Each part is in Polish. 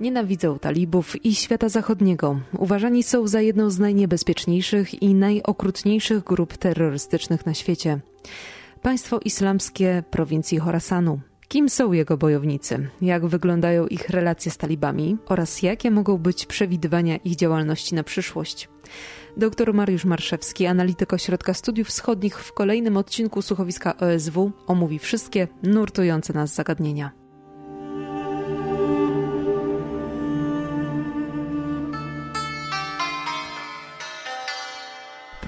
Nienawidzą talibów i świata zachodniego. Uważani są za jedną z najniebezpieczniejszych i najokrutniejszych grup terrorystycznych na świecie. Państwo islamskie prowincji Horasanu. Kim są jego bojownicy? Jak wyglądają ich relacje z talibami? Oraz jakie mogą być przewidywania ich działalności na przyszłość? Dr Mariusz Marszewski, analityk Ośrodka Studiów Wschodnich w kolejnym odcinku słuchowiska OSW omówi wszystkie nurtujące nas zagadnienia.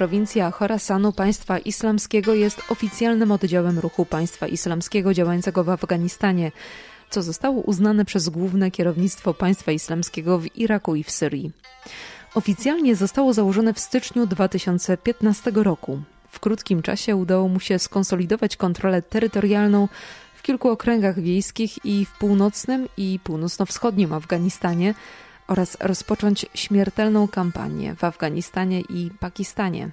Prowincja Chorasanu państwa islamskiego jest oficjalnym oddziałem ruchu państwa islamskiego działającego w Afganistanie, co zostało uznane przez główne kierownictwo państwa islamskiego w Iraku i w Syrii. Oficjalnie zostało założone w styczniu 2015 roku. W krótkim czasie udało mu się skonsolidować kontrolę terytorialną w kilku okręgach wiejskich i w północnym i północno-wschodnim Afganistanie oraz rozpocząć śmiertelną kampanię w Afganistanie i Pakistanie.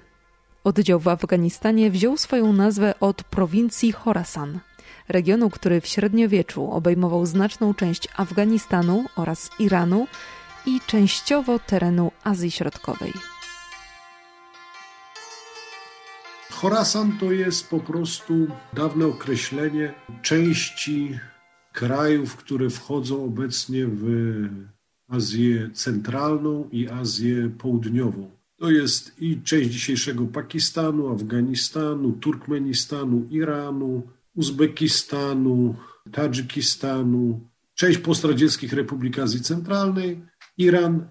Oddział w Afganistanie wziął swoją nazwę od prowincji Khorasan, regionu, który w średniowieczu obejmował znaczną część Afganistanu oraz Iranu i częściowo terenu Azji Środkowej. Khorasan to jest po prostu dawne określenie części krajów, które wchodzą obecnie w Azję Centralną i Azję Południową. To jest i część dzisiejszego Pakistanu, Afganistanu, Turkmenistanu, Iranu, Uzbekistanu, Tadżykistanu, część postradzieckich republik Azji Centralnej, Iran,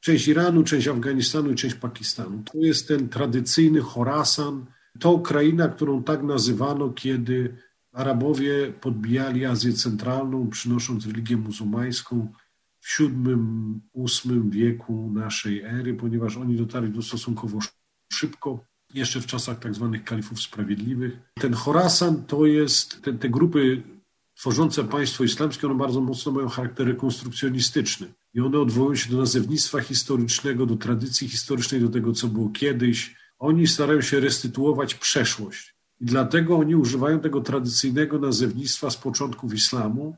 część Iranu, część Afganistanu i część Pakistanu. To jest ten tradycyjny Khorasan, to kraina, którą tak nazywano, kiedy Arabowie podbijali Azję Centralną, przynosząc religię muzułmańską VII-VIII wieku naszej ery, ponieważ oni dotarli do stosunkowo szybko, jeszcze w czasach tak zwanych kalifów sprawiedliwych. Ten Chorasan to jest, te, te grupy tworzące państwo islamskie, one bardzo mocno mają charakter rekonstrukcjonistyczny i one odwołują się do nazewnictwa historycznego, do tradycji historycznej, do tego, co było kiedyś. Oni starają się restytuować przeszłość. I dlatego oni używają tego tradycyjnego nazewnictwa z początków islamu,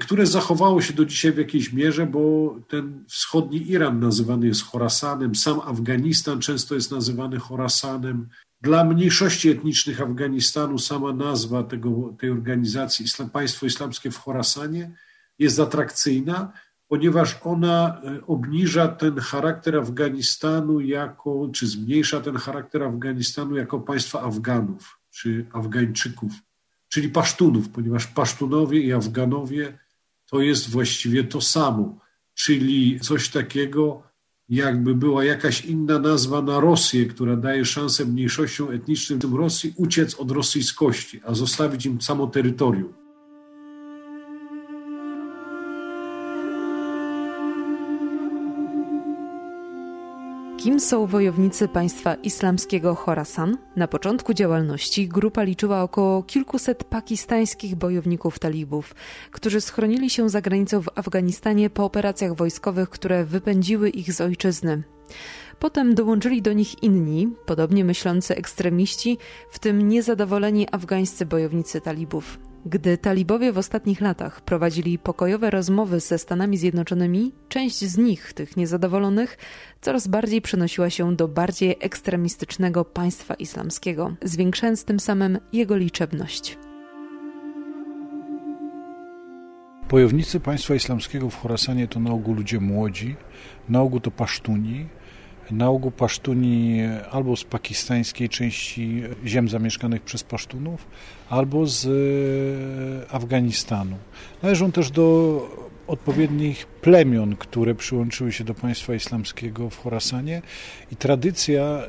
które zachowało się do dzisiaj w jakiejś mierze, bo ten wschodni Iran nazywany jest Chorasanem, sam Afganistan często jest nazywany Chorasanem. Dla mniejszości etnicznych Afganistanu sama nazwa tego, tej organizacji Islam, Państwo Islamskie w Chorasanie jest atrakcyjna, ponieważ ona e, obniża ten charakter Afganistanu jako, czy zmniejsza ten charakter Afganistanu jako państwa Afganów, czy Afgańczyków czyli Pasztunów, ponieważ Pasztunowie i Afganowie to jest właściwie to samo, czyli coś takiego, jakby była jakaś inna nazwa na Rosję, która daje szansę mniejszościom etnicznym Rosji uciec od rosyjskości, a zostawić im samo terytorium. Kim są wojownicy państwa islamskiego Khorasan? Na początku działalności grupa liczyła około kilkuset pakistańskich bojowników talibów, którzy schronili się za granicą w Afganistanie po operacjach wojskowych, które wypędziły ich z ojczyzny. Potem dołączyli do nich inni, podobnie myślący ekstremiści, w tym niezadowoleni afgańscy bojownicy talibów. Gdy talibowie w ostatnich latach prowadzili pokojowe rozmowy ze Stanami Zjednoczonymi, część z nich, tych niezadowolonych, coraz bardziej przenosiła się do bardziej ekstremistycznego państwa islamskiego, zwiększając tym samym jego liczebność. Bojownicy państwa islamskiego w Chorasanie to na ogół ludzie młodzi, na ogół to pasztuni, na ogół Pasztuni albo z pakistańskiej części ziem zamieszkanych przez Pasztunów, albo z e, Afganistanu. Należą też do odpowiednich plemion, które przyłączyły się do państwa islamskiego w Chorasanie i tradycja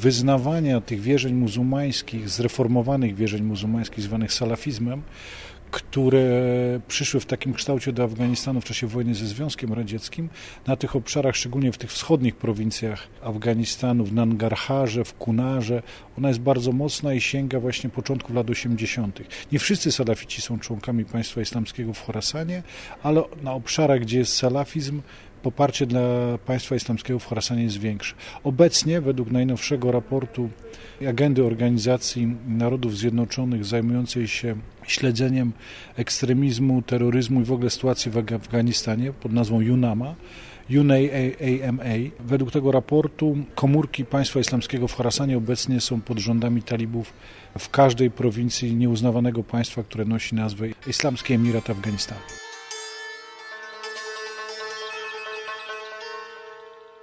wyznawania tych wierzeń muzułmańskich, zreformowanych wierzeń muzułmańskich zwanych salafizmem, które przyszły w takim kształcie do Afganistanu w czasie wojny ze Związkiem Radzieckim, na tych obszarach, szczególnie w tych wschodnich prowincjach Afganistanu, w Nangarharze, w Kunarze, ona jest bardzo mocna i sięga właśnie początków lat 80. Nie wszyscy salafici są członkami państwa islamskiego w Chorasanie, ale na obszarach, gdzie jest salafizm, poparcie dla państwa islamskiego w Chorasanie jest większe. Obecnie, według najnowszego raportu agendy Organizacji Narodów Zjednoczonych zajmującej się śledzeniem ekstremizmu, terroryzmu i w ogóle sytuacji w Afganistanie pod nazwą UNAMA, UNAMA. Według tego raportu komórki państwa islamskiego w Chorasanie obecnie są pod rządami talibów w każdej prowincji nieuznawanego państwa, które nosi nazwę Islamski Emirat Afganistanu.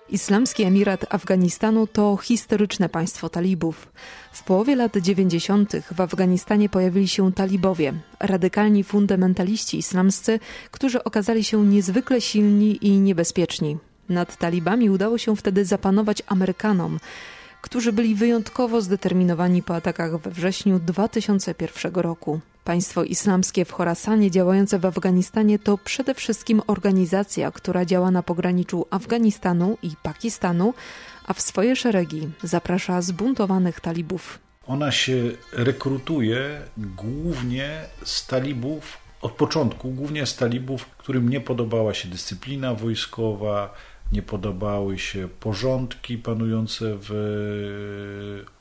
Islamski Emirat Afganistanu to historyczne państwo talibów. W połowie lat 90. w Afganistanie pojawili się talibowie, radykalni fundamentaliści islamscy, którzy okazali się niezwykle silni i niebezpieczni. Nad talibami udało się wtedy zapanować Amerykanom, którzy byli wyjątkowo zdeterminowani po atakach we wrześniu 2001 roku. Państwo islamskie w Chorasanie działające w Afganistanie to przede wszystkim organizacja, która działa na pograniczu Afganistanu i Pakistanu, a w swoje szeregi zaprasza zbuntowanych talibów. Ona się rekrutuje głównie z talibów od początku, głównie z talibów, którym nie podobała się dyscyplina wojskowa, nie podobały się porządki panujące w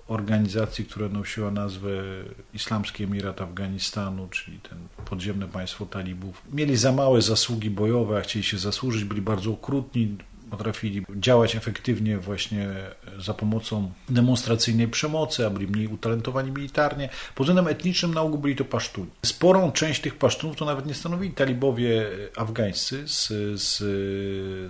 organizacji, która nosiła nazwę Islamski Emirat Afganistanu, czyli ten podziemne państwo talibów. Mieli za małe zasługi bojowe, a chcieli się zasłużyć, byli bardzo okrutni, potrafili działać efektywnie właśnie za pomocą demonstracyjnej przemocy, a byli mniej utalentowani militarnie. Pod względem etnicznym na ogół byli to pasztuni. Sporą część tych pasztunów to nawet nie stanowili talibowie afgańscy z, z,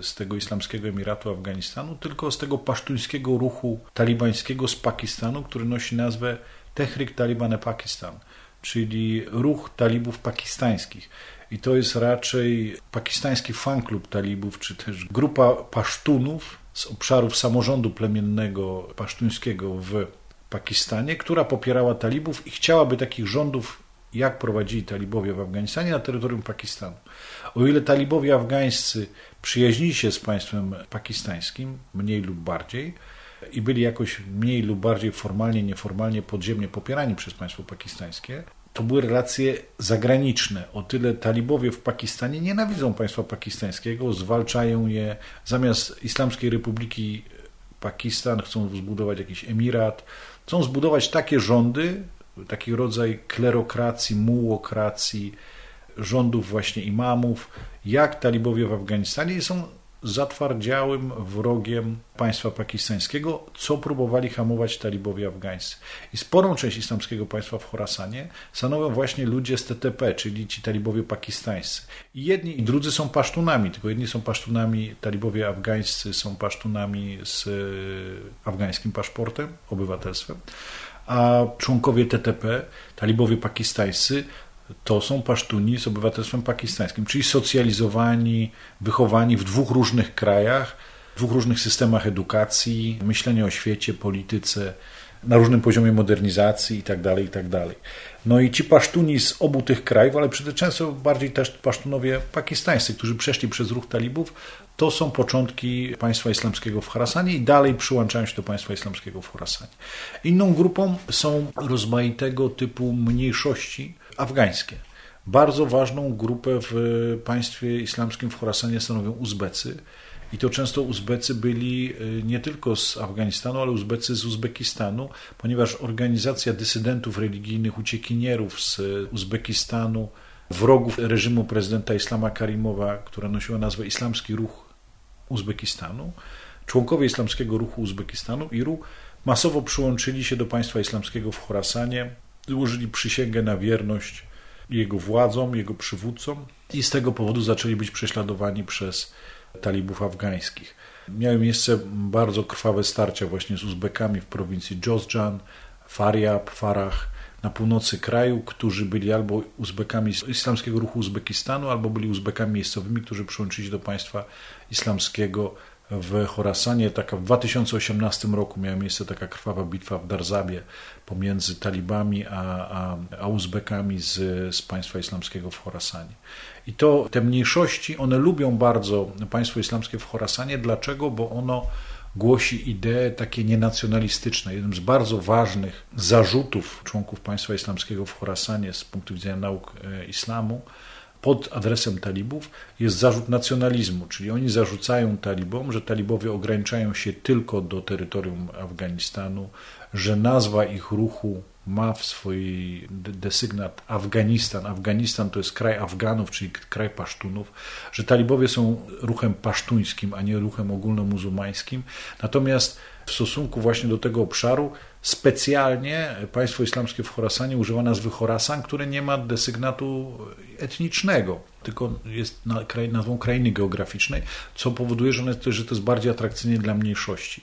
z tego islamskiego emiratu Afganistanu, tylko z tego pasztuńskiego ruchu talibańskiego z Pakistanu, który nosi nazwę Tehrik Taliban Pakistan, czyli ruch talibów pakistańskich. I to jest raczej pakistański fanklub talibów, czy też grupa pasztunów z obszarów samorządu plemiennego pasztuńskiego w Pakistanie, która popierała talibów i chciałaby takich rządów, jak prowadzili talibowie w Afganistanie, na terytorium Pakistanu. O ile talibowie afgańscy przyjaźnili się z państwem pakistańskim, mniej lub bardziej, i byli jakoś mniej lub bardziej formalnie, nieformalnie, podziemnie popierani przez państwo pakistańskie, to były relacje zagraniczne. O tyle talibowie w Pakistanie nienawidzą państwa pakistańskiego, zwalczają je. Zamiast Islamskiej Republiki Pakistan chcą zbudować jakiś emirat, chcą zbudować takie rządy, taki rodzaj klerokracji, mułokracji, rządów właśnie imamów, jak talibowie w Afganistanie i są zatwardziałym wrogiem państwa pakistańskiego, co próbowali hamować talibowie afgańscy. I sporą część islamskiego państwa w Chorasanie stanowią właśnie ludzie z TTP, czyli ci talibowie pakistańscy. I jedni i drudzy są pasztunami, tylko jedni są pasztunami, talibowie afgańscy są pasztunami z e, afgańskim paszportem, obywatelstwem, a członkowie TTP, talibowie pakistańscy, to są pasztuni z obywatelstwem pakistańskim, czyli socjalizowani, wychowani w dwóch różnych krajach, w dwóch różnych systemach edukacji, myślenia o świecie, polityce, na różnym poziomie modernizacji itd., tak itd. Tak no i ci pasztuni z obu tych krajów, ale przede często bardziej też pasztunowie pakistańscy, którzy przeszli przez ruch talibów, to są początki państwa islamskiego w Harasanie i dalej przyłączają się do państwa islamskiego w Harasanie. Inną grupą są rozmaitego typu mniejszości, afgańskie. Bardzo ważną grupę w państwie islamskim w Chorasanie stanowią Uzbecy. I to często Uzbecy byli y, nie tylko z Afganistanu, ale Uzbecy z Uzbekistanu, ponieważ organizacja dysydentów religijnych, uciekinierów z Uzbekistanu, wrogów reżimu prezydenta Islama Karimowa, która nosiła nazwę Islamski Ruch Uzbekistanu, członkowie Islamskiego Ruchu Uzbekistanu, IRU, masowo przyłączyli się do państwa islamskiego w Chorasanie złożyli przysięgę na wierność jego władzom, jego przywódcom i z tego powodu zaczęli być prześladowani przez talibów afgańskich. Miały miejsce bardzo krwawe starcia właśnie z Uzbekami w prowincji Jozjan, Faryab, Farah, na północy kraju, którzy byli albo Uzbekami z islamskiego ruchu Uzbekistanu, albo byli Uzbekami miejscowymi, którzy przyłączyli się do państwa islamskiego w Chorasanie. Taka w 2018 roku miała miejsce taka krwawa bitwa w Darzabie pomiędzy talibami a, a, a Uzbekami z, z państwa islamskiego w Chorasanie. I to te mniejszości, one lubią bardzo państwo islamskie w Chorasanie. Dlaczego? Bo ono głosi idee takie nienacjonalistyczne. Jednym z bardzo ważnych zarzutów członków państwa islamskiego w Chorasanie z punktu widzenia nauk e, islamu pod adresem talibów jest zarzut nacjonalizmu, czyli oni zarzucają talibom, że talibowie ograniczają się tylko do terytorium Afganistanu, że nazwa ich ruchu ma w swojej desygnat Afganistan. Afganistan to jest kraj Afganów, czyli kraj Pasztunów, że talibowie są ruchem pasztuńskim, a nie ruchem ogólnomuzułmańskim. Natomiast w stosunku właśnie do tego obszaru specjalnie państwo islamskie w Chorasanie używa nazwy Chorasan, które nie ma desygnatu etnicznego, tylko jest nazwą krainy geograficznej, co powoduje, że, że to jest bardziej atrakcyjne dla mniejszości.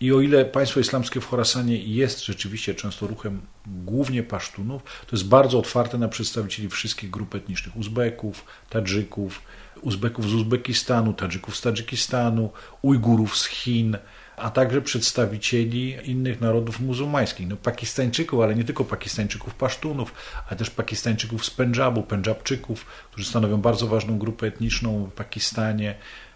I o ile państwo islamskie w Chorasanie jest rzeczywiście często ruchem głównie pasztunów, to jest bardzo otwarte na przedstawicieli wszystkich grup etnicznych: Uzbeków, Tadżyków, Uzbeków z Uzbekistanu, Tadżyków z Tadżykistanu, Ujgurów z Chin, a także przedstawicieli innych narodów muzułmańskich. No, Pakistańczyków, ale nie tylko Pakistańczyków Pasztunów, ale też Pakistańczyków z Pendżabu, Pendżabczyków, którzy stanowią bardzo ważną grupę etniczną w Pakistanie,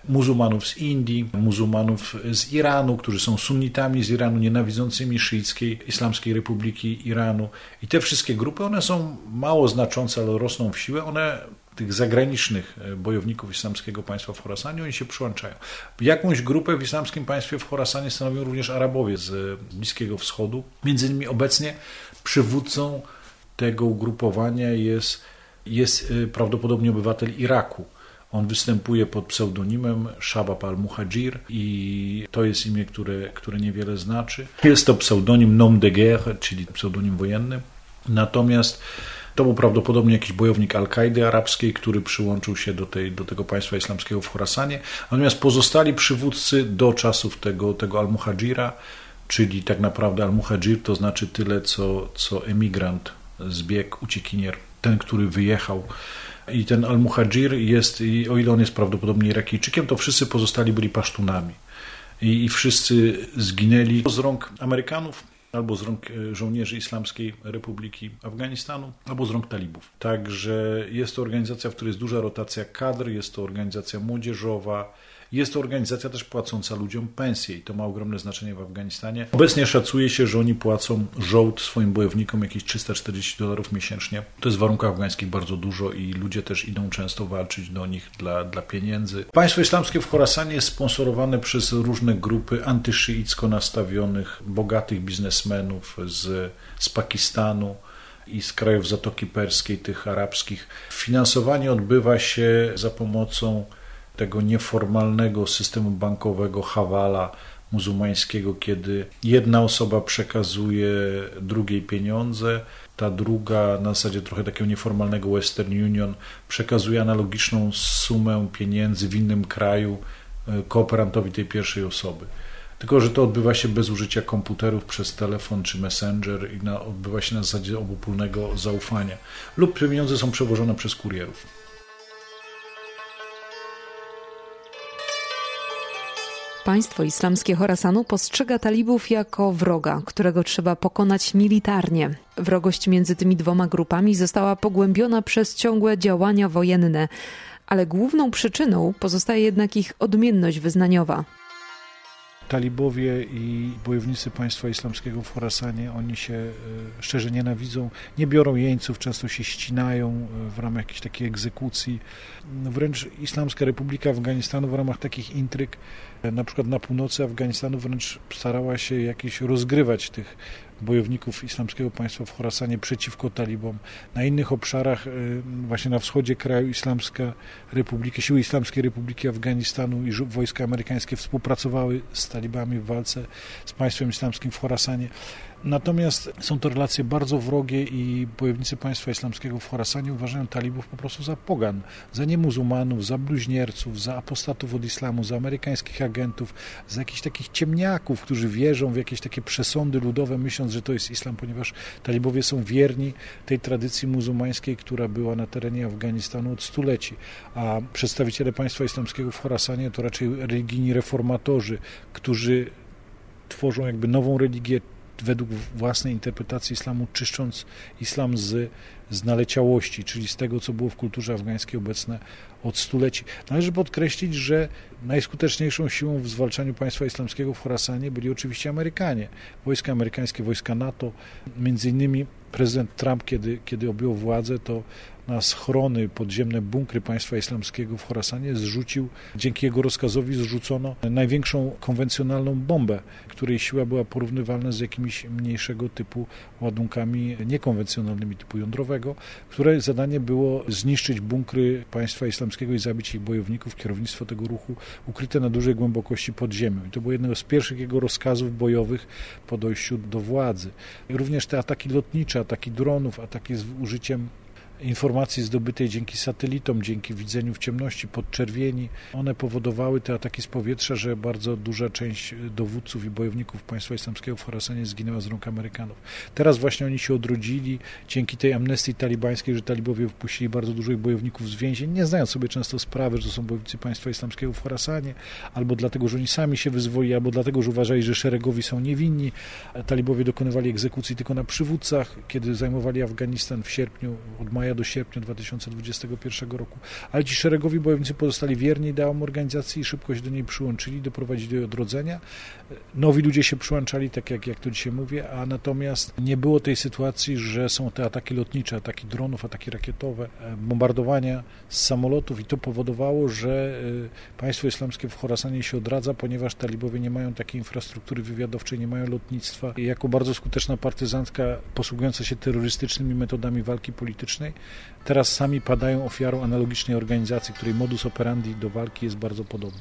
muzułmanów z Indii, muzułmanów z Iranu, którzy są sunnitami z Iranu, nienawidzącymi szyickiej Islamskiej Republiki Iranu. I te wszystkie grupy, one są mało znaczące, ale rosną w siłę. One tych zagranicznych e, bojowników islamskiego państwa w Chorasanie, oni się przyłączają. Jakąś grupę w islamskim państwie w Chorasanie stanowią również Arabowie z Bliskiego Wschodu. Między innymi obecnie przywódcą tego ugrupowania jest, jest e, prawdopodobnie obywatel Iraku. On występuje pod pseudonimem Shabab al-Muhajir i to jest imię, które, które niewiele znaczy. Jest to pseudonim nom de guerre, czyli pseudonim wojenny. Natomiast to był prawdopodobnie jakiś bojownik Al-Kaidy arabskiej, który przyłączył się do, tej, do tego państwa islamskiego w Chorasanie. Natomiast pozostali przywódcy do czasów tego, tego Al-Muhajira, czyli tak naprawdę Al-Muhajir to znaczy tyle, co, co emigrant, zbieg, uciekinier, ten, który wyjechał. I ten Al-Muhajir jest, o ile on jest prawdopodobnie Irakijczykiem, to wszyscy pozostali byli pasztunami. I, i wszyscy zginęli z rąk Amerykanów, albo z rąk e, żołnierzy Islamskiej Republiki Afganistanu, albo z rąk talibów. Także jest to organizacja, w której jest duża rotacja kadr, jest to organizacja młodzieżowa, jest to organizacja też płacąca ludziom pensje i to ma ogromne znaczenie w Afganistanie. Obecnie szacuje się, że oni płacą żołd swoim bojownikom jakieś 340 dolarów miesięcznie. To jest w warunkach afgańskich bardzo dużo i ludzie też idą często walczyć do nich dla, dla pieniędzy. Państwo islamskie w Chorasanie jest sponsorowane przez różne grupy antyszyicko nastawionych, bogatych biznesmenów z, z Pakistanu i z krajów Zatoki Perskiej, tych arabskich. Finansowanie odbywa się za pomocą tego nieformalnego systemu bankowego Hawala muzułmańskiego, kiedy jedna osoba przekazuje drugiej pieniądze, ta druga na zasadzie trochę takiego nieformalnego Western Union przekazuje analogiczną sumę pieniędzy w innym kraju e, kooperantowi tej pierwszej osoby. Tylko, że to odbywa się bez użycia komputerów przez telefon czy messenger i na, odbywa się na zasadzie obopólnego zaufania. Lub pieniądze są przewożone przez kurierów. Państwo islamskie Horasanu postrzega talibów jako wroga, którego trzeba pokonać militarnie. Wrogość między tymi dwoma grupami została pogłębiona przez ciągłe działania wojenne, ale główną przyczyną pozostaje jednak ich odmienność wyznaniowa talibowie i bojownicy państwa islamskiego w Chorasanie, oni się e, szczerze nienawidzą, nie biorą jeńców, często się ścinają e, w ramach jakiejś takiej egzekucji. Wręcz Islamska Republika Afganistanu w ramach takich intryg, e, na przykład na północy Afganistanu wręcz starała się jakieś rozgrywać tych bojowników islamskiego państwa w Chorasanie przeciwko talibom. Na innych obszarach, y, właśnie na wschodzie kraju Islamska Republika, siły Islamskiej Republiki Afganistanu i wojska amerykańskie współpracowały z talibami w walce z państwem islamskim w Chorasanie. Natomiast są to relacje bardzo wrogie i bojownicy państwa islamskiego w Chorasanie uważają talibów po prostu za pogan, za niemuzułmanów, za bluźnierców, za apostatów od islamu, za amerykańskich agentów, za jakichś takich ciemniaków, którzy wierzą w jakieś takie przesądy ludowe, myśląc, że to jest islam, ponieważ talibowie są wierni tej tradycji muzułmańskiej, która była na terenie Afganistanu od stuleci, a przedstawiciele państwa islamskiego w Chorasanie to raczej religijni reformatorzy, którzy tworzą jakby nową religię, według własnej interpretacji islamu, czyszcząc islam z, z naleciałości, czyli z tego, co było w kulturze afgańskiej obecne od stuleci. Należy podkreślić, że najskuteczniejszą siłą w zwalczaniu państwa islamskiego w Chorasanie byli oczywiście Amerykanie. Wojska amerykańskie, wojska NATO, między innymi prezydent Trump, kiedy, kiedy objął władzę, to na schrony, podziemne bunkry państwa islamskiego w Chorasanie zrzucił, dzięki jego rozkazowi zrzucono największą konwencjonalną bombę, której siła była porównywalna z jakimiś mniejszego typu ładunkami niekonwencjonalnymi typu jądrowego, które zadanie było zniszczyć bunkry państwa islamskiego i zabić ich bojowników. Kierownictwo tego ruchu ukryte na dużej głębokości pod ziemią. I to było jedno z pierwszych jego rozkazów bojowych po dojściu do władzy. I również te ataki lotnicze, ataki dronów, ataki z użyciem informacji zdobytej dzięki satelitom, dzięki widzeniu w ciemności, podczerwieni, one powodowały te ataki z powietrza, że bardzo duża część dowódców i bojowników państwa islamskiego w Horasanie zginęła z rąk Amerykanów. Teraz właśnie oni się odrodzili dzięki tej amnestii talibańskiej, że talibowie wpuścili bardzo dużo bojowników z więzień, nie znając sobie często sprawy, że to są bojownicy państwa islamskiego w Horasanie, albo dlatego, że oni sami się wyzwolili, albo dlatego, że uważali, że szeregowi są niewinni. Talibowie dokonywali egzekucji tylko na przywódcach, kiedy zajmowali Afganistan w sierpniu, od maja maja do sierpnia 2021 roku. Ale ci szeregowi bojownicy pozostali wierni ideałom organizacji i szybko się do niej przyłączyli, doprowadzili do jej odrodzenia. Nowi ludzie się przyłączali, tak jak, jak to dzisiaj mówię, a natomiast nie było tej sytuacji, że są te ataki lotnicze, ataki dronów, ataki rakietowe, e, bombardowania z samolotów i to powodowało, że e, państwo islamskie w Chorasanie się odradza, ponieważ talibowie nie mają takiej infrastruktury wywiadowczej, nie mają lotnictwa i jako bardzo skuteczna partyzantka posługująca się terrorystycznymi metodami walki politycznej teraz sami padają ofiarą analogicznej organizacji, której modus operandi do walki jest bardzo podobny.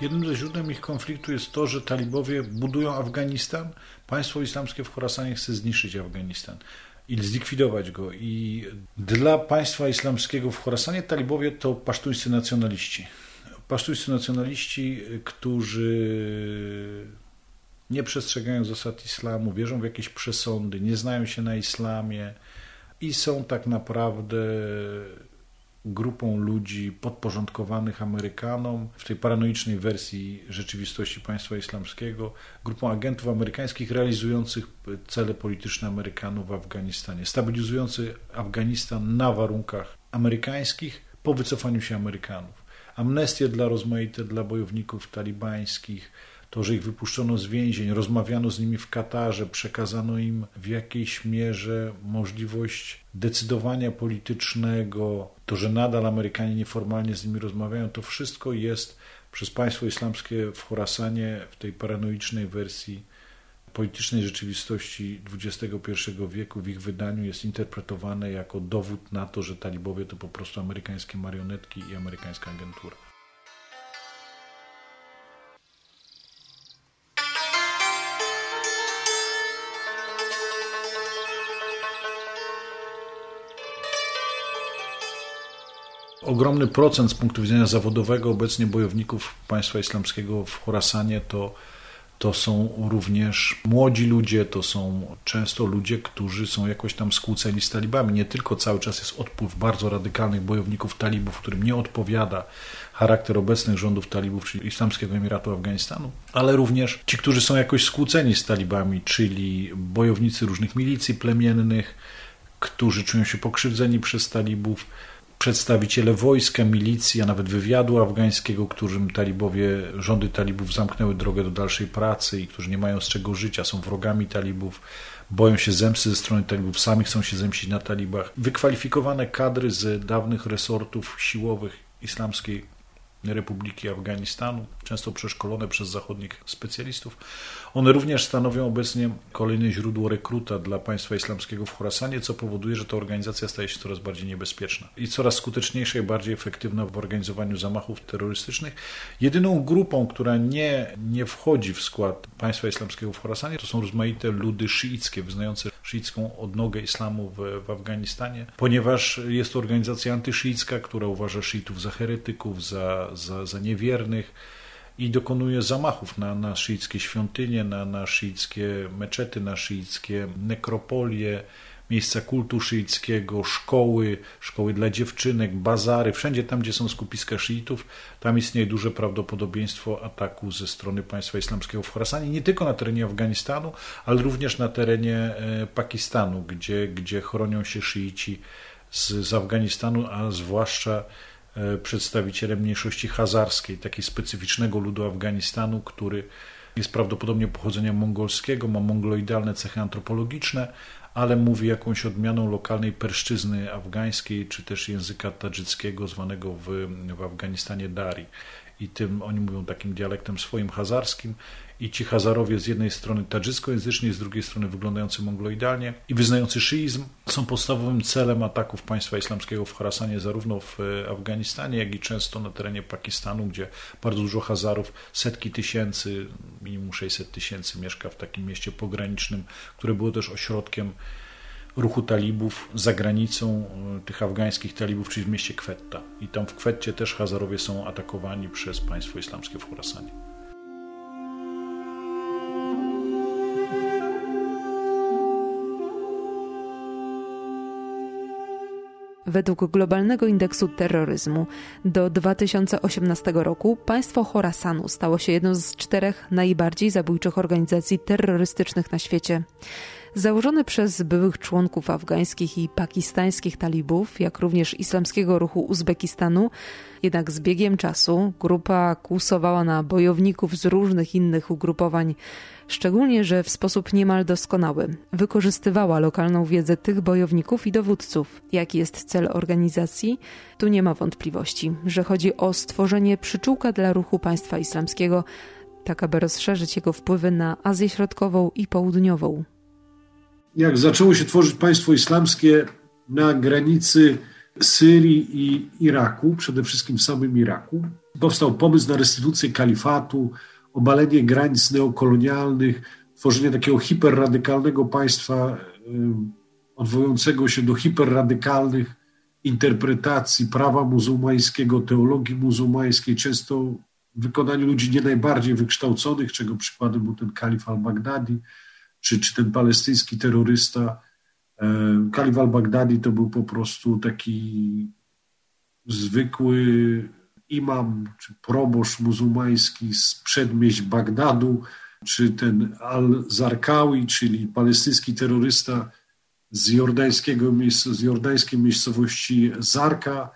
Jednym ze źródeł ich konfliktu jest to, że talibowie budują Afganistan. Państwo islamskie w Chorasanie chce zniszczyć Afganistan i zlikwidować go. I dla państwa islamskiego w Chorasanie talibowie to pasztuńscy nacjonaliści pasztuńscy nacjonaliści, którzy nie przestrzegają zasad islamu, wierzą w jakieś przesądy, nie znają się na islamie i są tak naprawdę grupą ludzi podporządkowanych Amerykanom. W tej paranoicznej wersji rzeczywistości państwa islamskiego, grupą agentów amerykańskich realizujących cele polityczne Amerykanów w Afganistanie, stabilizujący Afganistan na warunkach amerykańskich po wycofaniu się Amerykanów amnestie dla rozmaite, dla bojowników talibańskich, to, że ich wypuszczono z więzień, rozmawiano z nimi w Katarze, przekazano im w jakiejś mierze możliwość decydowania politycznego, to, że nadal Amerykanie nieformalnie z nimi rozmawiają, to wszystko jest przez państwo islamskie w Chorasanie w tej paranoicznej wersji politycznej rzeczywistości XXI wieku w ich wydaniu jest interpretowane jako dowód na to, że talibowie to po prostu amerykańskie marionetki i amerykańska agentura. Ogromny procent z punktu widzenia zawodowego obecnie bojowników państwa islamskiego w Chorasanie to to są również młodzi ludzie, to są często ludzie, którzy są jakoś tam skłóceni z talibami. Nie tylko cały czas jest odpływ bardzo radykalnych bojowników talibów, którym nie odpowiada charakter obecnych rządów talibów, czyli Islamskiego Emiratu Afganistanu, ale również ci, którzy są jakoś skłóceni z talibami, czyli bojownicy różnych milicji plemiennych, którzy czują się pokrzywdzeni przez talibów, przedstawiciele wojska, milicji, a nawet wywiadu afgańskiego, którym talibowie, rządy talibów zamknęły drogę do dalszej pracy i którzy nie mają z czego życia, są wrogami talibów, boją się zemsty ze strony talibów, sami chcą się zemścić na talibach. Wykwalifikowane kadry z dawnych resortów siłowych islamskiej Republiki Afganistanu, często przeszkolone przez zachodnich specjalistów. One również stanowią obecnie kolejne źródło rekruta dla państwa islamskiego w Chorasanie, co powoduje, że ta organizacja staje się coraz bardziej niebezpieczna i coraz skuteczniejsza i bardziej efektywna w organizowaniu zamachów terrorystycznych. Jedyną grupą, która nie, nie wchodzi w skład państwa islamskiego w Chorasanie, to są rozmaite ludy szyickie, wyznające szyicką odnogę islamu w, w Afganistanie, ponieważ jest to organizacja antyszyicka, która uważa szyitów za heretyków, za, za, za niewiernych i dokonuje zamachów na, na szyickie świątynie, na, na szyickie meczety, na szyickie nekropolie, miejsca kultu szyickiego, szkoły, szkoły dla dziewczynek, bazary, wszędzie tam, gdzie są skupiska szyitów, tam istnieje duże prawdopodobieństwo ataku ze strony państwa islamskiego w Khorasanie, nie tylko na terenie Afganistanu, ale również na terenie e, Pakistanu, gdzie, gdzie chronią się szyici z, z Afganistanu, a zwłaszcza e, przedstawiciele mniejszości hazarskiej, takiej specyficznego ludu Afganistanu, który jest prawdopodobnie pochodzenia mongolskiego, ma mongoloidalne cechy antropologiczne, ale mówi jakąś odmianą lokalnej perszczyzny afgańskiej, czy też języka tadżyckiego, zwanego w, w Afganistanie Dari. I tym oni mówią takim dialektem swoim hazarskim. I ci Hazarowie z jednej strony tadżyckojęzyczni, z drugiej strony wyglądający mongoloidalnie i wyznający szyizm są podstawowym celem ataków państwa islamskiego w Khorasanie, zarówno w e, Afganistanie, jak i często na terenie Pakistanu, gdzie bardzo dużo Hazarów, setki tysięcy, minimum 600 tysięcy mieszka w takim mieście pogranicznym, które było też ośrodkiem ruchu talibów za granicą e, tych afgańskich talibów, czyli w mieście Kwetta. I tam w Kwetcie też Hazarowie są atakowani przez państwo islamskie w Khorasanie. Według globalnego indeksu terroryzmu do 2018 roku państwo Chorasanu stało się jedną z czterech najbardziej zabójczych organizacji terrorystycznych na świecie. Założony przez byłych członków afgańskich i pakistańskich talibów, jak również islamskiego ruchu Uzbekistanu, jednak z biegiem czasu grupa kłusowała na bojowników z różnych innych ugrupowań, szczególnie, że w sposób niemal doskonały wykorzystywała lokalną wiedzę tych bojowników i dowódców. Jaki jest cel organizacji? Tu nie ma wątpliwości, że chodzi o stworzenie przyczółka dla ruchu państwa islamskiego, tak aby rozszerzyć jego wpływy na Azję Środkową i Południową. Jak zaczęło się tworzyć państwo islamskie na granicy Syrii i Iraku, przede wszystkim w samym Iraku, powstał pomysł na restytucję kalifatu, obalenie granic neokolonialnych, tworzenie takiego hiperradykalnego państwa odwołującego się do hiperradykalnych interpretacji prawa muzułmańskiego, teologii muzułmańskiej, często w wykonaniu ludzi nie najbardziej wykształconych, czego przykładem był ten kalif al-Baghdadi, czy, czy ten palestyński terrorysta. Kalif al-Baghdadi to był po prostu taki zwykły imam czy proboszcz muzułmański z przedmieść Bagdadu, czy ten al-Zarkawi, czyli palestyński terrorysta z, jordańskiego, z jordańskiej miejscowości Zarka.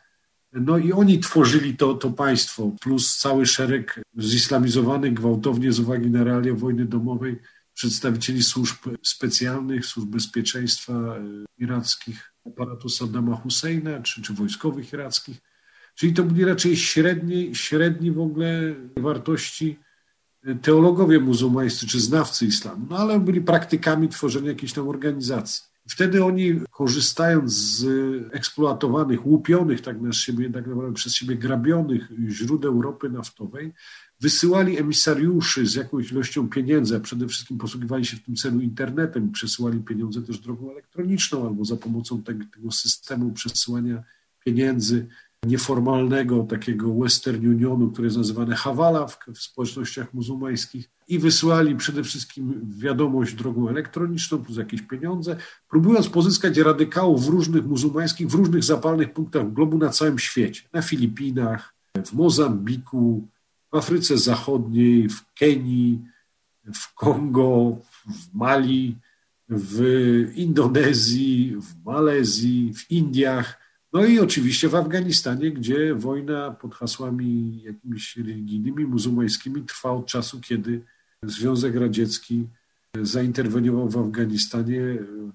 No i oni tworzyli to, to państwo, plus cały szereg zislamizowanych gwałtownie z uwagi na realia wojny domowej przedstawicieli służb specjalnych, służb bezpieczeństwa e, irackich, aparatu Saddama Husseina czy, czy wojskowych irackich Czyli to byli raczej średni, średni w ogóle wartości e, teologowie muzułmańscy czy znawcy islamu, no ale byli praktykami tworzenia jakiejś tam organizacji. Wtedy oni, korzystając z eksploatowanych, łupionych tak, na siebie, tak naprawdę przez siebie grabionych źródeł ropy naftowej, wysyłali emisariuszy z jakąś ilością pieniędzy, a przede wszystkim posługiwali się w tym celu internetem, przesyłali pieniądze też drogą elektroniczną albo za pomocą tego, systemu przesyłania pieniędzy nieformalnego takiego Western Unionu, które jest nazywane Hawala w, w społecznościach muzułmańskich i wysyłali przede wszystkim wiadomość drogą elektroniczną plus jakieś pieniądze, próbując pozyskać radykałów w różnych muzułmańskich, w różnych zapalnych punktach globu na całym świecie. Na Filipinach, w Mozambiku, w Afryce Zachodniej, w Kenii, w Kongo, w Mali, w Indonezji, w Malezji, w Indiach – no i oczywiście w Afganistanie, gdzie wojna pod hasłami jakimiś religijnymi, muzułmańskimi trwa od czasu, kiedy Związek Radziecki zainterweniował w Afganistanie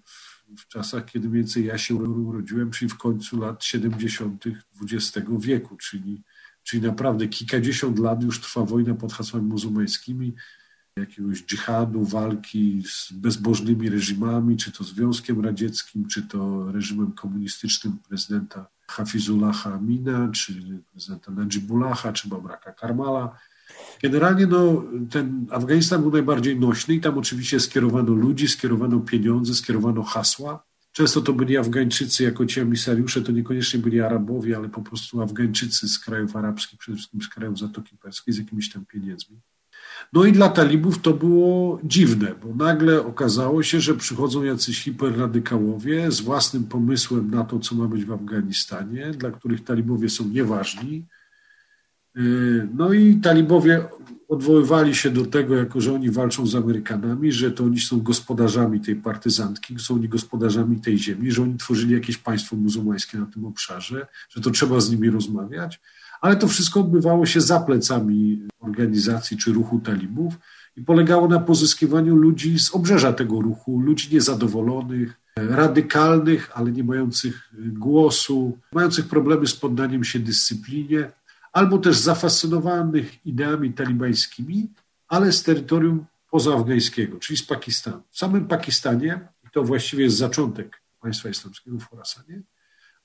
w, w czasach, kiedy mniej więcej ja się urodziłem, czyli w końcu lat 70. XX wieku, czyli, czyli naprawdę kilkadziesiąt lat już trwa wojna pod hasłami muzułmańskimi jakiegoś dżihadu, walki z bezbożnymi reżimami, czy to Związkiem Radzieckim, czy to reżimem komunistycznym prezydenta Hafizullaha Amina, czy prezydenta Najibullaha, czy Babraka Karmala. Generalnie no, ten Afganistan był najbardziej nośny i tam oczywiście skierowano ludzi, skierowano pieniądze, skierowano hasła. Często to byli Afgańczycy, jako ci emisariusze, to niekoniecznie byli Arabowie, ale po prostu Afgańczycy z krajów arabskich, przede wszystkim z krajów Zatoki Perskiej, z jakimiś tam pieniędzmi. No i dla talibów to było dziwne, bo nagle okazało się, że przychodzą jacyś hiperradykałowie z własnym pomysłem na to, co ma być w Afganistanie, dla których talibowie są nieważni. Y, no i talibowie odwoływali się do tego, jako że oni walczą z Amerykanami, że to oni są gospodarzami tej partyzantki, są oni gospodarzami tej ziemi, że oni tworzyli jakieś państwo muzułmańskie na tym obszarze, że to trzeba z nimi rozmawiać ale to wszystko odbywało się za plecami organizacji czy ruchu talibów i polegało na pozyskiwaniu ludzi z obrzeża tego ruchu, ludzi niezadowolonych, radykalnych, ale nie mających głosu, mających problemy z poddaniem się dyscyplinie, albo też zafascynowanych ideami talibańskimi, ale z terytorium pozaafgańskiego, czyli z Pakistanu. W samym Pakistanie, i to właściwie jest zaczątek państwa islamskiego w Khorasanie,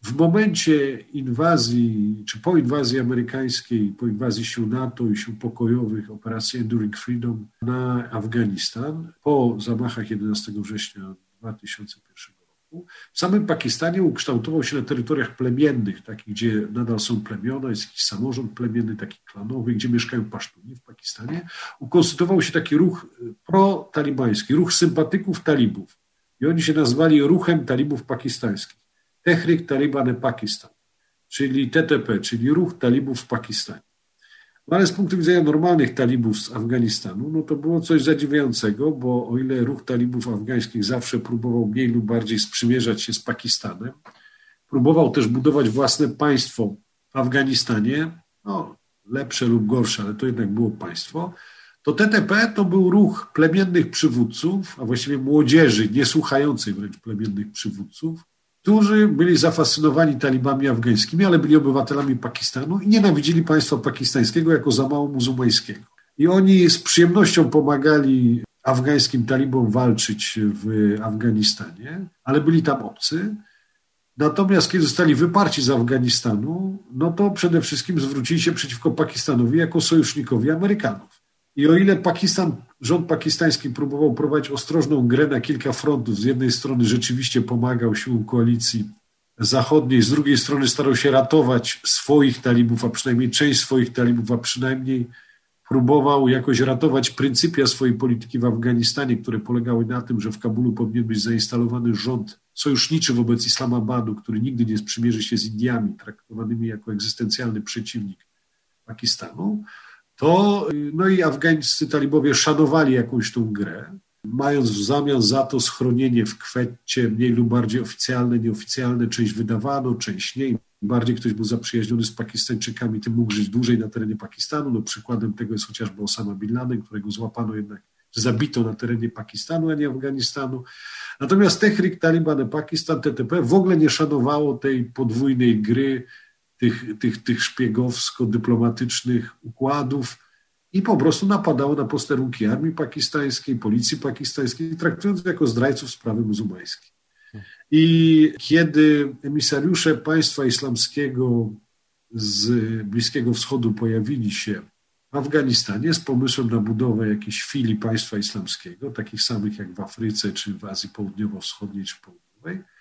w momencie inwazji, czy po inwazji amerykańskiej, po inwazji sił NATO i sił pokojowych, operacji Enduring Freedom na Afganistan, po zamachach 11 września 2001 roku, w samym Pakistanie ukształtował się na terytoriach plemiennych, takich, gdzie nadal są plemiona, jest jakiś samorząd plemienny, taki klanowy, gdzie mieszkają pasztuni w Pakistanie, ukonstytuował się taki ruch pro-talibański, ruch sympatyków talibów. I oni się nazwali ruchem talibów pakistańskich. Tehrik Taliban Pakistan, czyli TTP, czyli ruch talibów w Pakistanie. No ale z punktu widzenia normalnych talibów z Afganistanu, no to było coś zadziwiającego, bo o ile ruch talibów afgańskich zawsze próbował mniej lub bardziej sprzymierzać się z Pakistanem, próbował też budować własne państwo w Afganistanie, no lepsze lub gorsze, ale to jednak było państwo, to TTP to był ruch plemiennych przywódców, a właściwie młodzieży, niesłuchającej wręcz plemiennych przywódców, którzy byli zafascynowani talibami afgańskimi, ale byli obywatelami Pakistanu i nienawidzili państwa pakistańskiego jako za mało muzułmańskiego. I oni z przyjemnością pomagali afgańskim talibom walczyć w Afganistanie, ale byli tam obcy. Natomiast kiedy zostali wyparci z Afganistanu, no to przede wszystkim zwrócili się przeciwko Pakistanowi jako sojusznikowi Amerykanów. I o ile Pakistan, rząd pakistański próbował prowadzić ostrożną grę na kilka frontów, z jednej strony rzeczywiście pomagał siłom koalicji zachodniej, z drugiej strony starał się ratować swoich talibów, a przynajmniej część swoich talibów, a przynajmniej próbował jakoś ratować pryncypia swojej polityki w Afganistanie, które polegały na tym, że w Kabulu powinien być zainstalowany rząd sojuszniczy wobec Islamabadu, który nigdy nie sprzymierzy się z Indiami, traktowanymi jako egzystencjalny przeciwnik Pakistanu to no i afgańscy talibowie szanowali jakąś tą grę, mając w zamian za to schronienie w kwecie mniej lub bardziej oficjalne, nieoficjalne, część wydawano, część nie. Im bardziej ktoś był zaprzyjaźniony z Pakistańczykami, tym mógł żyć dłużej na terenie Pakistanu. No, przykładem tego jest chociażby Osama Bin Laden, którego złapano jednak, zabito na terenie Pakistanu, a nie Afganistanu. Natomiast Tehrik Taliban Pakistan, TTP, w ogóle nie szanowało tej podwójnej gry tych, tych, tych szpiegowsko-dyplomatycznych układów i po prostu napadało na posterunki armii pakistańskiej, policji pakistańskiej, traktując jako zdrajców sprawy muzułmańskiej. I kiedy emisariusze państwa islamskiego z Bliskiego Wschodu pojawili się w Afganistanie z pomysłem na budowę jakiejś filii państwa islamskiego, takich samych jak w Afryce, czy w Azji Południowo-Wschodniej, czy Południowej,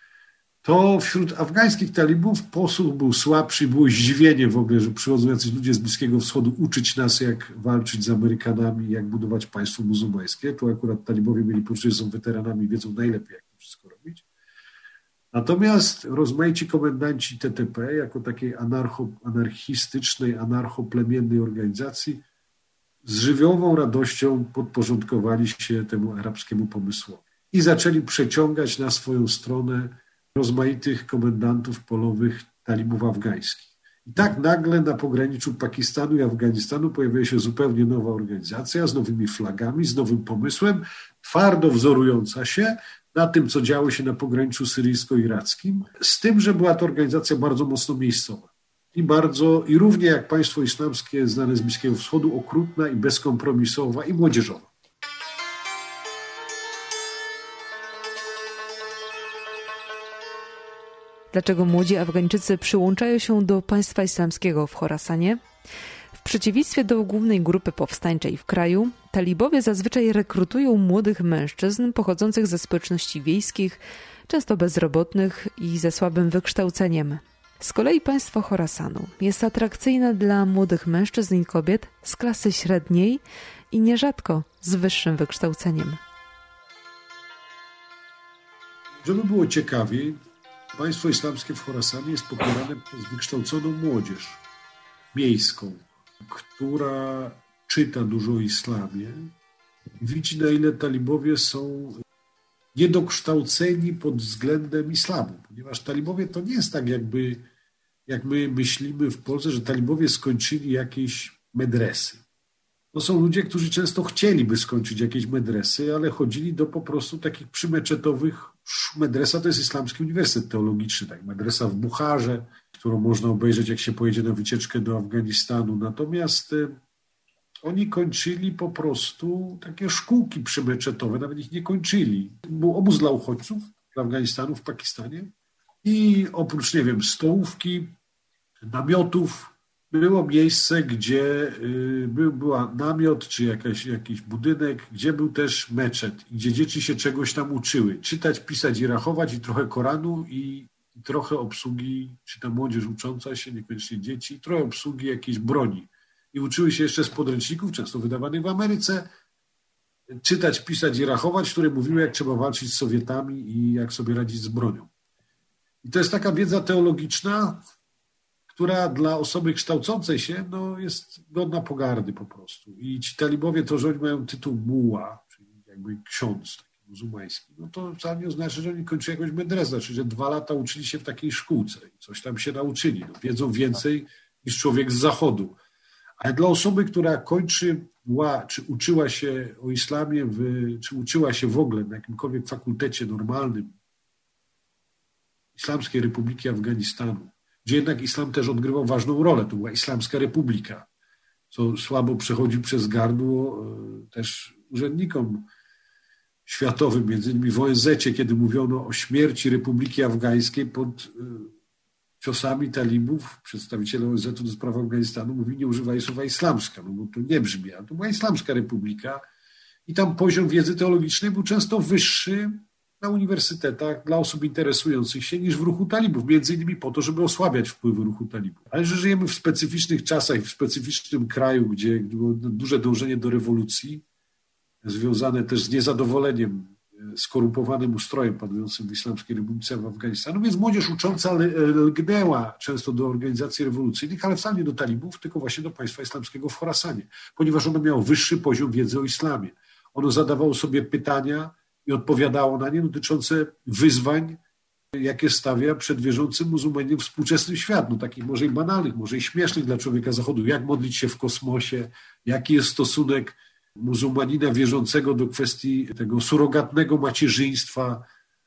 to wśród afgańskich talibów posłuch był słabszy, było zdziwienie w ogóle, że przychodzą jacyś ludzie z Bliskiego Wschodu uczyć nas, jak walczyć z Amerykanami, jak budować państwo muzułmańskie. Tu akurat talibowie mieli poczucie, że są weteranami, wiedzą najlepiej, jak to wszystko robić. Natomiast rozmaici komendanci TTP, jako takiej anarcho, anarchistycznej, anarchoplemiennej organizacji, z żywiołową radością podporządkowali się temu arabskiemu pomysłowi i zaczęli przeciągać na swoją stronę rozmaitych komendantów polowych talibów afgańskich. I tak nagle na pograniczu Pakistanu i Afganistanu pojawiła się zupełnie nowa organizacja z nowymi flagami, z nowym pomysłem, twardo wzorująca się na tym, co działo się na pograniczu syryjsko-irackim, z tym, że była to organizacja bardzo mocno miejscowa i bardzo, i równie jak państwo islamskie znane z Bliskiego Wschodu, okrutna i bezkompromisowa i młodzieżowa. Dlaczego młodzi Afgańczycy przyłączają się do państwa islamskiego w Chorasanie? W przeciwieństwie do głównej grupy powstańczej w kraju, talibowie zazwyczaj rekrutują młodych mężczyzn pochodzących ze społeczności wiejskich, często bezrobotnych i ze słabym wykształceniem. Z kolei państwo Chorasanu jest atrakcyjne dla młodych mężczyzn i kobiet z klasy średniej i nierzadko z wyższym wykształceniem. Żeby było ciekawiej, państwo islamskie w Chorasanie jest popierane przez wykształconą młodzież miejską, która czyta dużo o islamie, widzi na ile talibowie są niedokształceni pod względem islamu, ponieważ talibowie to nie jest tak jakby, jak my myślimy w Polsce, że talibowie skończyli jakieś medresy. To są ludzie, którzy często chcieliby skończyć jakieś medresy, ale chodzili do po prostu takich przymeczetowych medresa to jest Islamski Uniwersytet Teologiczny, tak, medresa w Bucharze, którą można obejrzeć, jak się pojedzie na wycieczkę do Afganistanu. Natomiast y, oni kończyli po prostu takie szkółki przymeczetowe, nawet ich nie kończyli. Był obóz dla uchodźców w Afganistanu, w Pakistanie i oprócz, nie wiem, stołówki, namiotów, było miejsce, gdzie y, był była namiot czy jakaś, jakiś budynek, gdzie był też meczet, gdzie dzieci się czegoś tam uczyły. Czytać, pisać i rachować i trochę Koranu i, i trochę obsługi, czy ta młodzież ucząca się, niekoniecznie dzieci, trochę obsługi jakiejś broni. I uczyły się jeszcze z podręczników, często wydawanych w Ameryce, czytać, pisać i rachować, które mówiły, jak trzeba walczyć z Sowietami i jak sobie radzić z bronią. I to jest taka wiedza teologiczna, która dla osoby kształcącej się no, jest godna pogardy po prostu. I ci talibowie to, że oni mają tytuł muła, czyli jakby ksiądz taki muzułmański, no to wcale nie oznacza, że oni kończą jakąś medresę, znaczy, że dwa lata uczyli się w takiej szkółce i coś tam się nauczyli. No, wiedzą więcej niż człowiek z zachodu. Ale dla osoby, która kończy ła, czy uczyła się o islamie, w, czy uczyła się w ogóle na jakimkolwiek fakultecie normalnym Islamskiej Republiki Afganistanu, gdzie jednak islam też odgrywał ważną rolę. To była Islamska Republika, co słabo przechodzi przez gardło e, też urzędnikom światowym, między innymi w ONZ, kiedy mówiono o śmierci Republiki Afgańskiej pod e, ciosami talibów, przedstawiciele ONZ do spraw Afganistanu mówili, nie używaj słowa islamska, no bo to nie brzmi, a to była Islamska Republika i tam poziom wiedzy teologicznej był często wyższy na uniwersytetach dla osób interesujących się niż w ruchu talibów, między innymi po to, żeby osłabiać wpływy ruchu talibów. Ale że żyjemy w specyficznych czasach, w specyficznym kraju, gdzie było duże dążenie do rewolucji, związane też z niezadowoleniem e, skorumpowanym ustrojem panującym w Islamskiej Republice w Afganistanie. Więc młodzież ucząca lgnęła często do organizacji rewolucyjnych, ale wcale nie do talibów, tylko właśnie do państwa islamskiego w Chorasanie, ponieważ ono miało wyższy poziom wiedzy o islamie. Ono zadawało sobie pytania, i odpowiadało na nie dotyczące wyzwań, jakie stawia przed wierzącym muzułmaninem współczesny świat, no takich może i banalnych, może i śmiesznych dla człowieka zachodu, jak modlić się w kosmosie, jaki jest stosunek muzułmanina wierzącego do kwestii tego surogatnego macierzyństwa,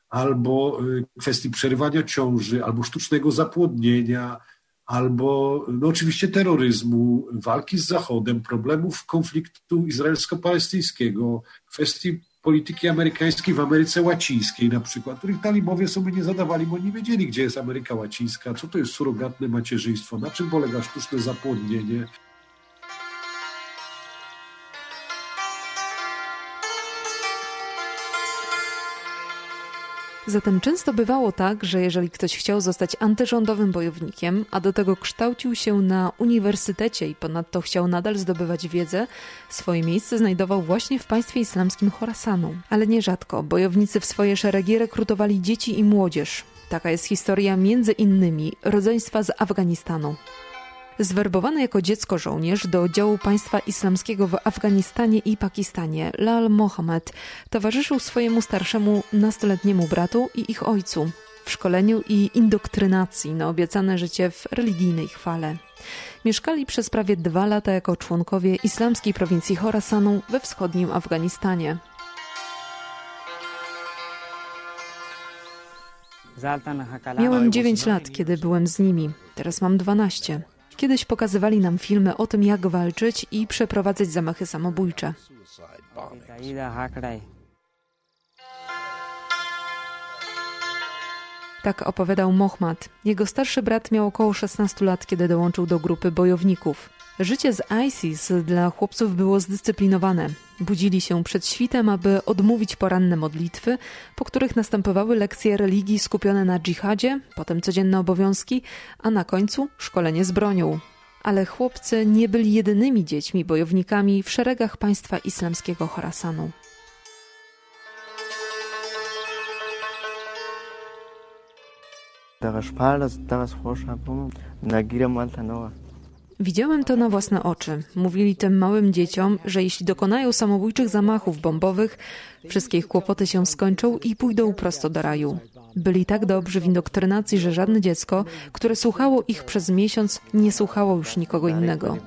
albo y, kwestii przerywania ciąży, albo sztucznego zapłodnienia, albo no oczywiście terroryzmu, walki z Zachodem, problemów konfliktu izraelsko-palestyńskiego, kwestii polityki amerykańskiej w Ameryce Łacińskiej na przykład, których talibowie sobie nie zadawali, bo nie wiedzieli, gdzie jest Ameryka Łacińska, co to jest surogatne macierzyństwo, na czym polega sztuczne zapłodnienie. Zatem często bywało tak, że jeżeli ktoś chciał zostać antyrządowym bojownikiem, a do tego kształcił się na uniwersytecie i ponadto chciał nadal zdobywać wiedzę, swoje miejsce znajdował właśnie w państwie islamskim Chorasanu. Ale nierzadko bojownicy w swoje szeregi rekrutowali dzieci i młodzież. Taka jest historia między innymi rodzeństwa z Afganistanu. Zwerbowany jako dziecko żołnierz do działu państwa islamskiego w Afganistanie i Pakistanie, Lal Mohammed towarzyszył swojemu starszemu nastoletniemu bratu i ich ojcu w szkoleniu i indoktrynacji na obiecane życie w religijnej chwale. Mieszkali przez prawie dwa lata jako członkowie islamskiej prowincji Chorasanu we wschodnim Afganistanie. Miałem 9 lat, kiedy byłem z nimi. Teraz mam 12. Kiedyś pokazywali nam filmy o tym, jak walczyć i przeprowadzać zamachy samobójcze. Tak opowiadał Mohmad. Jego starszy brat miał około 16 lat, kiedy dołączył do grupy bojowników. Życie z ISIS dla chłopców było zdyscyplinowane. Budzili się przed świtem, aby odmówić poranne modlitwy, po których następowały lekcje religii skupione na dżihadzie, potem codzienne obowiązki, a na końcu szkolenie z bronią. Ale chłopcy nie byli jedynymi dziećmi bojownikami w szeregach państwa islamskiego Chorasanu. Widziałem to na własne oczy. Mówili tym małym dzieciom, że jeśli dokonają samobójczych zamachów bombowych, wszystkie ich kłopoty się skończą i pójdą prosto do raju. Byli tak dobrzy w indoktrynacji, że żadne dziecko, które słuchało ich przez miesiąc, nie słuchało już nikogo innego.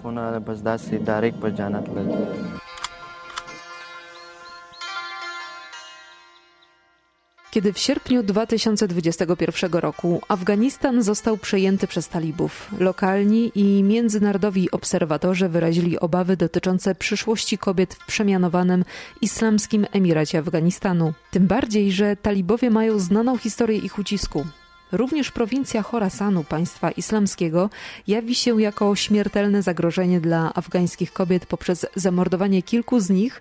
Kiedy w sierpniu 2021 roku Afganistan został przejęty przez talibów, lokalni i międzynarodowi obserwatorzy wyrazili obawy dotyczące przyszłości kobiet w przemianowanym Islamskim Emiracie Afganistanu. Tym bardziej, że talibowie mają znaną historię ich ucisku. Również prowincja Chorasanu państwa islamskiego jawi się jako śmiertelne zagrożenie dla afgańskich kobiet poprzez zamordowanie kilku z nich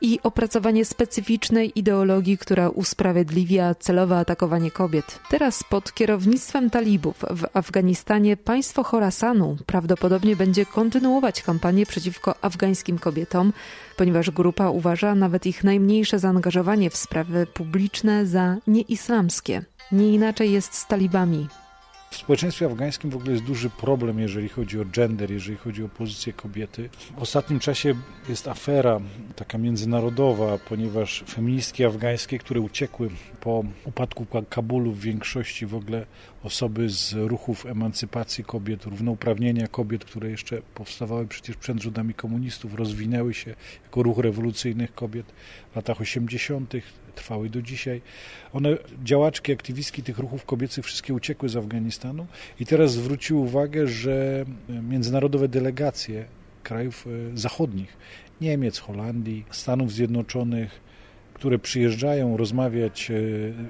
i opracowanie specyficznej ideologii, która usprawiedliwia celowe atakowanie kobiet. Teraz pod kierownictwem talibów w Afganistanie państwo Chorasanu prawdopodobnie będzie kontynuować kampanię przeciwko afgańskim kobietom, ponieważ grupa uważa nawet ich najmniejsze zaangażowanie w sprawy publiczne za nieislamskie. Nie inaczej jest z talibami. W społeczeństwie afgańskim w ogóle jest duży problem, jeżeli chodzi o gender, jeżeli chodzi o pozycję kobiety. W ostatnim czasie jest afera taka międzynarodowa, ponieważ feministki afgańskie, które uciekły po upadku Kabulu w większości w ogóle osoby z ruchów emancypacji kobiet, równouprawnienia kobiet, które jeszcze powstawały przecież przed rządami komunistów, rozwinęły się jako ruch rewolucyjnych kobiet w latach 80., trwały do dzisiaj. One, działaczki, aktywistki tych ruchów kobiecych, wszystkie uciekły z Afganistanu i teraz zwróciły uwagę, że międzynarodowe delegacje krajów e, zachodnich, Niemiec, Holandii, Stanów Zjednoczonych, które przyjeżdżają rozmawiać e,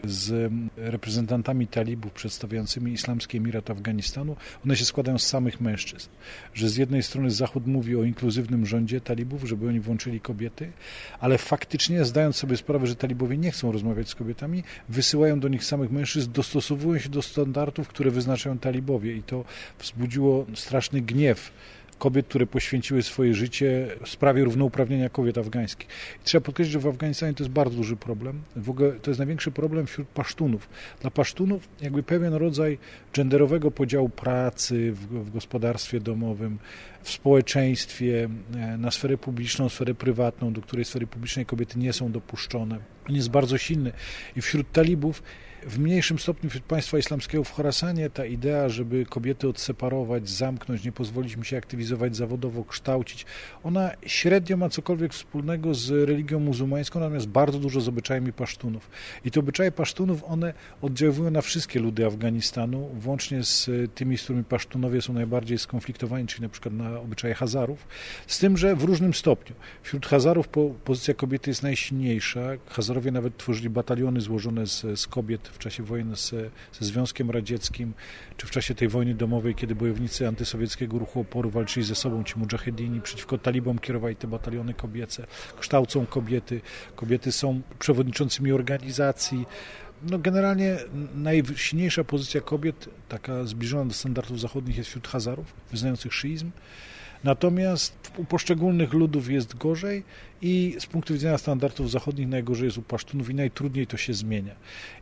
z reprezentantami talibów przedstawiającymi Islamski Emirat Afganistanu, one się składają z samych mężczyzn. Że z jednej strony Zachód mówi o inkluzywnym rządzie talibów, żeby oni włączyli kobiety, ale faktycznie zdając sobie sprawę, że talibowie nie chcą rozmawiać z kobietami, wysyłają do nich samych mężczyzn, dostosowują się do standardów, które wyznaczają talibowie i to wzbudziło straszny gniew kobiet, które poświęciły swoje życie sprawie równouprawnienia kobiet afgańskich. I trzeba podkreślić, że w Afganistanie to jest bardzo duży problem. W ogóle to jest największy problem wśród pasztunów. Dla pasztunów jakby pewien rodzaj genderowego podziału pracy w, w gospodarstwie domowym, w społeczeństwie, e, na sferę publiczną, sferę prywatną, do której sfery publicznej kobiety nie są dopuszczone. On jest bardzo silny. I wśród talibów w mniejszym stopniu wśród państwa islamskiego w Chorasanie ta idea, żeby kobiety odseparować, zamknąć, nie pozwolić im się aktywizować zawodowo, kształcić, ona średnio ma cokolwiek wspólnego z religią muzułmańską, natomiast bardzo dużo z obyczajami pasztunów. I te obyczaje pasztunów, one oddziałują na wszystkie ludy Afganistanu, włącznie z tymi, z którymi pasztunowie są najbardziej skonfliktowani, czyli na przykład na obyczaje Hazarów, z tym, że w różnym stopniu. Wśród Hazarów pozycja kobiety jest najsilniejsza. Hazarowie nawet tworzyli bataliony złożone z, z kobiet w czasie wojny z, ze Związkiem Radzieckim, czy w czasie tej wojny domowej, kiedy bojownicy antysowieckiego ruchu oporu walczyli ze sobą, ci mujahedini, przeciwko talibom kierowali te bataliony kobiece, kształcą kobiety. Kobiety są przewodniczącymi organizacji. No generalnie najsilniejsza pozycja kobiet, taka zbliżona do standardów zachodnich, jest wśród Hazarów, wyznających szyizm. Natomiast u poszczególnych ludów jest gorzej i z punktu widzenia standardów zachodnich najgorzej jest u Pasztunów i najtrudniej to się zmienia.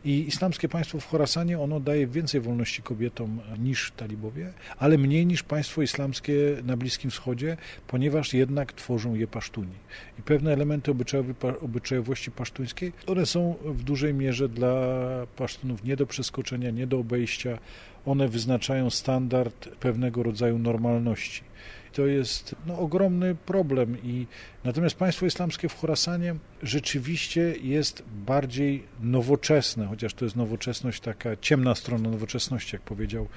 I islamskie państwo w Chorasanie, ono daje więcej wolności kobietom niż talibowie, ale mniej niż państwo islamskie na Bliskim Wschodzie, ponieważ jednak tworzą je Pasztuni. I pewne elementy obyczajowości pasztuńskiej, one są w dużej mierze dla Pasztunów nie do przeskoczenia, nie do obejścia. One wyznaczają standard pewnego rodzaju normalności. To jest no, ogromny problem. I, natomiast państwo islamskie w Chorasanie rzeczywiście jest bardziej nowoczesne, chociaż to jest nowoczesność, taka ciemna strona nowoczesności, jak powiedział,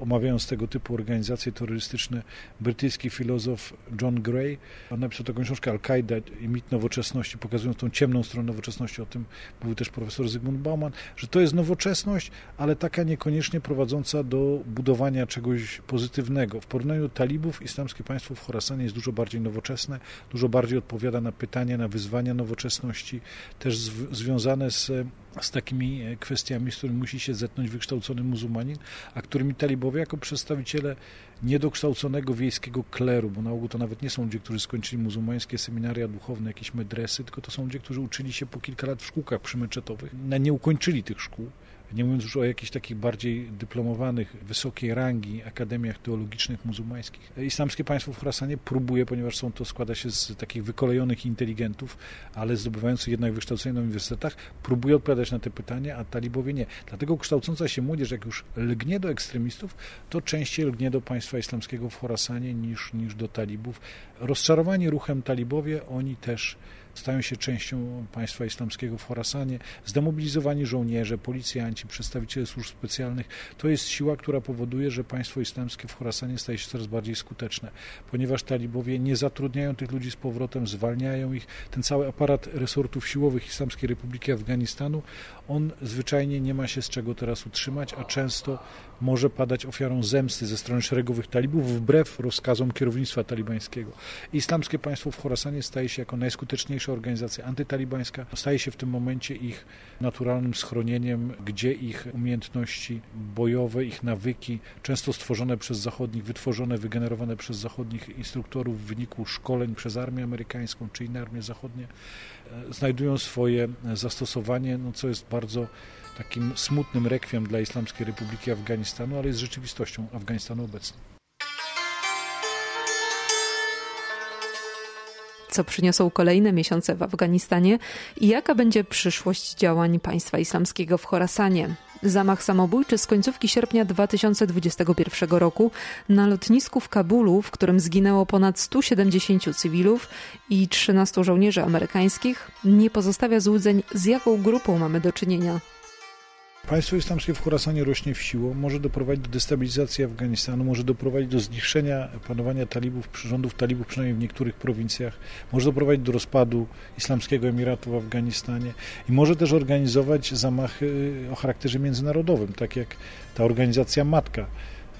omawiając tego typu organizacje terrorystyczne, brytyjski filozof John Gray. On napisał taką książkę Al-Qaida i mit nowoczesności, pokazując tą ciemną stronę nowoczesności. O tym mówił też profesor Zygmunt Bauman, że to jest nowoczesność, ale taka niekoniecznie prowadząca do budowania czegoś pozytywnego. W porównaniu talibów islamskie państwo w Chorasanie jest dużo bardziej nowoczesne, dużo bardziej odpowiada na pytania, na wyzwania nowoczesności, też związane z z takimi e, kwestiami, z którymi musi się zetknąć wykształcony muzułmanin, a którymi talibowie jako przedstawiciele niedokształconego wiejskiego kleru, bo na ogół to nawet nie są ludzie, którzy skończyli muzułmańskie seminaria duchowne, jakieś medresy, tylko to są ludzie, którzy uczyli się po kilka lat w szkółkach przymeczetowych, nie ukończyli tych szkół nie mówiąc już o jakichś takich bardziej dyplomowanych, wysokiej rangi akademiach teologicznych muzułmańskich. Islamskie państwo w Khorasanie próbuje, ponieważ są to składa się z takich wykolejonych inteligentów, ale zdobywających jednak wykształcenie na uniwersytetach, próbuje odpowiadać na te pytania, a talibowie nie. Dlatego kształcąca się młodzież, jak już lgnie do ekstremistów, to częściej lgnie do państwa islamskiego w Khorasanie niż, niż do talibów. Rozczarowani ruchem talibowie, oni też stają się częścią państwa islamskiego w Horasanie, zdemobilizowani żołnierze, policjanci, przedstawiciele służb specjalnych. To jest siła, która powoduje, że państwo islamskie w Horasanie staje się coraz bardziej skuteczne, ponieważ talibowie nie zatrudniają tych ludzi z powrotem, zwalniają ich. Ten cały aparat resortów siłowych Islamskiej Republiki Afganistanu, on zwyczajnie nie ma się z czego teraz utrzymać, a często może padać ofiarą zemsty ze strony szeregowych talibów wbrew rozkazom kierownictwa talibańskiego. Islamskie państwo w Horasanie staje się jako najskuteczniejsza organizacja antytalibańska, staje się w tym momencie ich naturalnym schronieniem, gdzie ich umiejętności bojowe, ich nawyki, często stworzone przez zachodnich, wytworzone, wygenerowane przez zachodnich instruktorów w wyniku szkoleń przez armię amerykańską czy inne armie zachodnie, e, znajdują swoje zastosowanie, no co jest bardzo takim smutnym rekwiem dla Islamskiej Republiki Afganistanu, ale jest rzeczywistością Afganistanu obecną. Co przyniosą kolejne miesiące w Afganistanie i jaka będzie przyszłość działań państwa islamskiego w Chorasanie? Zamach samobójczy z końcówki sierpnia 2021 roku na lotnisku w Kabulu, w którym zginęło ponad 170 cywilów i 13 żołnierzy amerykańskich, nie pozostawia złudzeń, z jaką grupą mamy do czynienia. Państwo islamskie w Khorasanie rośnie w siłę, może doprowadzić do destabilizacji Afganistanu, może doprowadzić do zniszczenia panowania talibów, rządów talibów przynajmniej w niektórych prowincjach, może doprowadzić do rozpadu Islamskiego Emiratu w Afganistanie i może też organizować zamachy o charakterze międzynarodowym, tak jak ta organizacja matka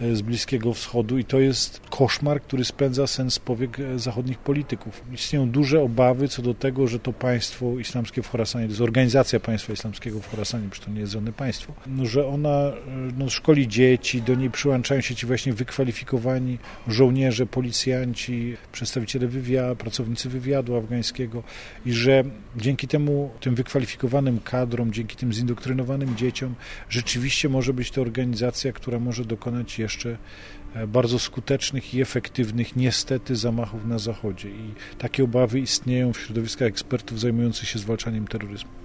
z Bliskiego Wschodu i to jest koszmar, który spędza sens powiek e, zachodnich polityków. Istnieją duże obawy co do tego, że to państwo islamskie w Chorasanie, to jest organizacja państwa islamskiego w Chorasanie, przecież to nie jest żadne państwo, no, że ona e, no, szkoli dzieci, do niej przyłączają się ci właśnie wykwalifikowani żołnierze, policjanci, przedstawiciele wywiadu, pracownicy wywiadu afgańskiego i że dzięki temu, tym wykwalifikowanym kadrom, dzięki tym zindoktrynowanym dzieciom, rzeczywiście może być to organizacja, która może dokonać jeszcze e, bardzo skutecznych i efektywnych niestety zamachów na Zachodzie. I takie obawy istnieją w środowiskach ekspertów zajmujących się zwalczaniem terroryzmu.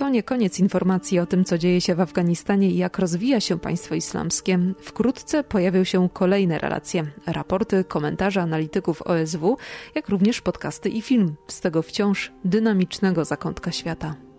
To nie koniec informacji o tym, co dzieje się w Afganistanie i jak rozwija się państwo islamskie. Wkrótce pojawią się kolejne relacje, raporty, komentarze analityków OSW, jak również podcasty i film z tego wciąż dynamicznego zakątka świata.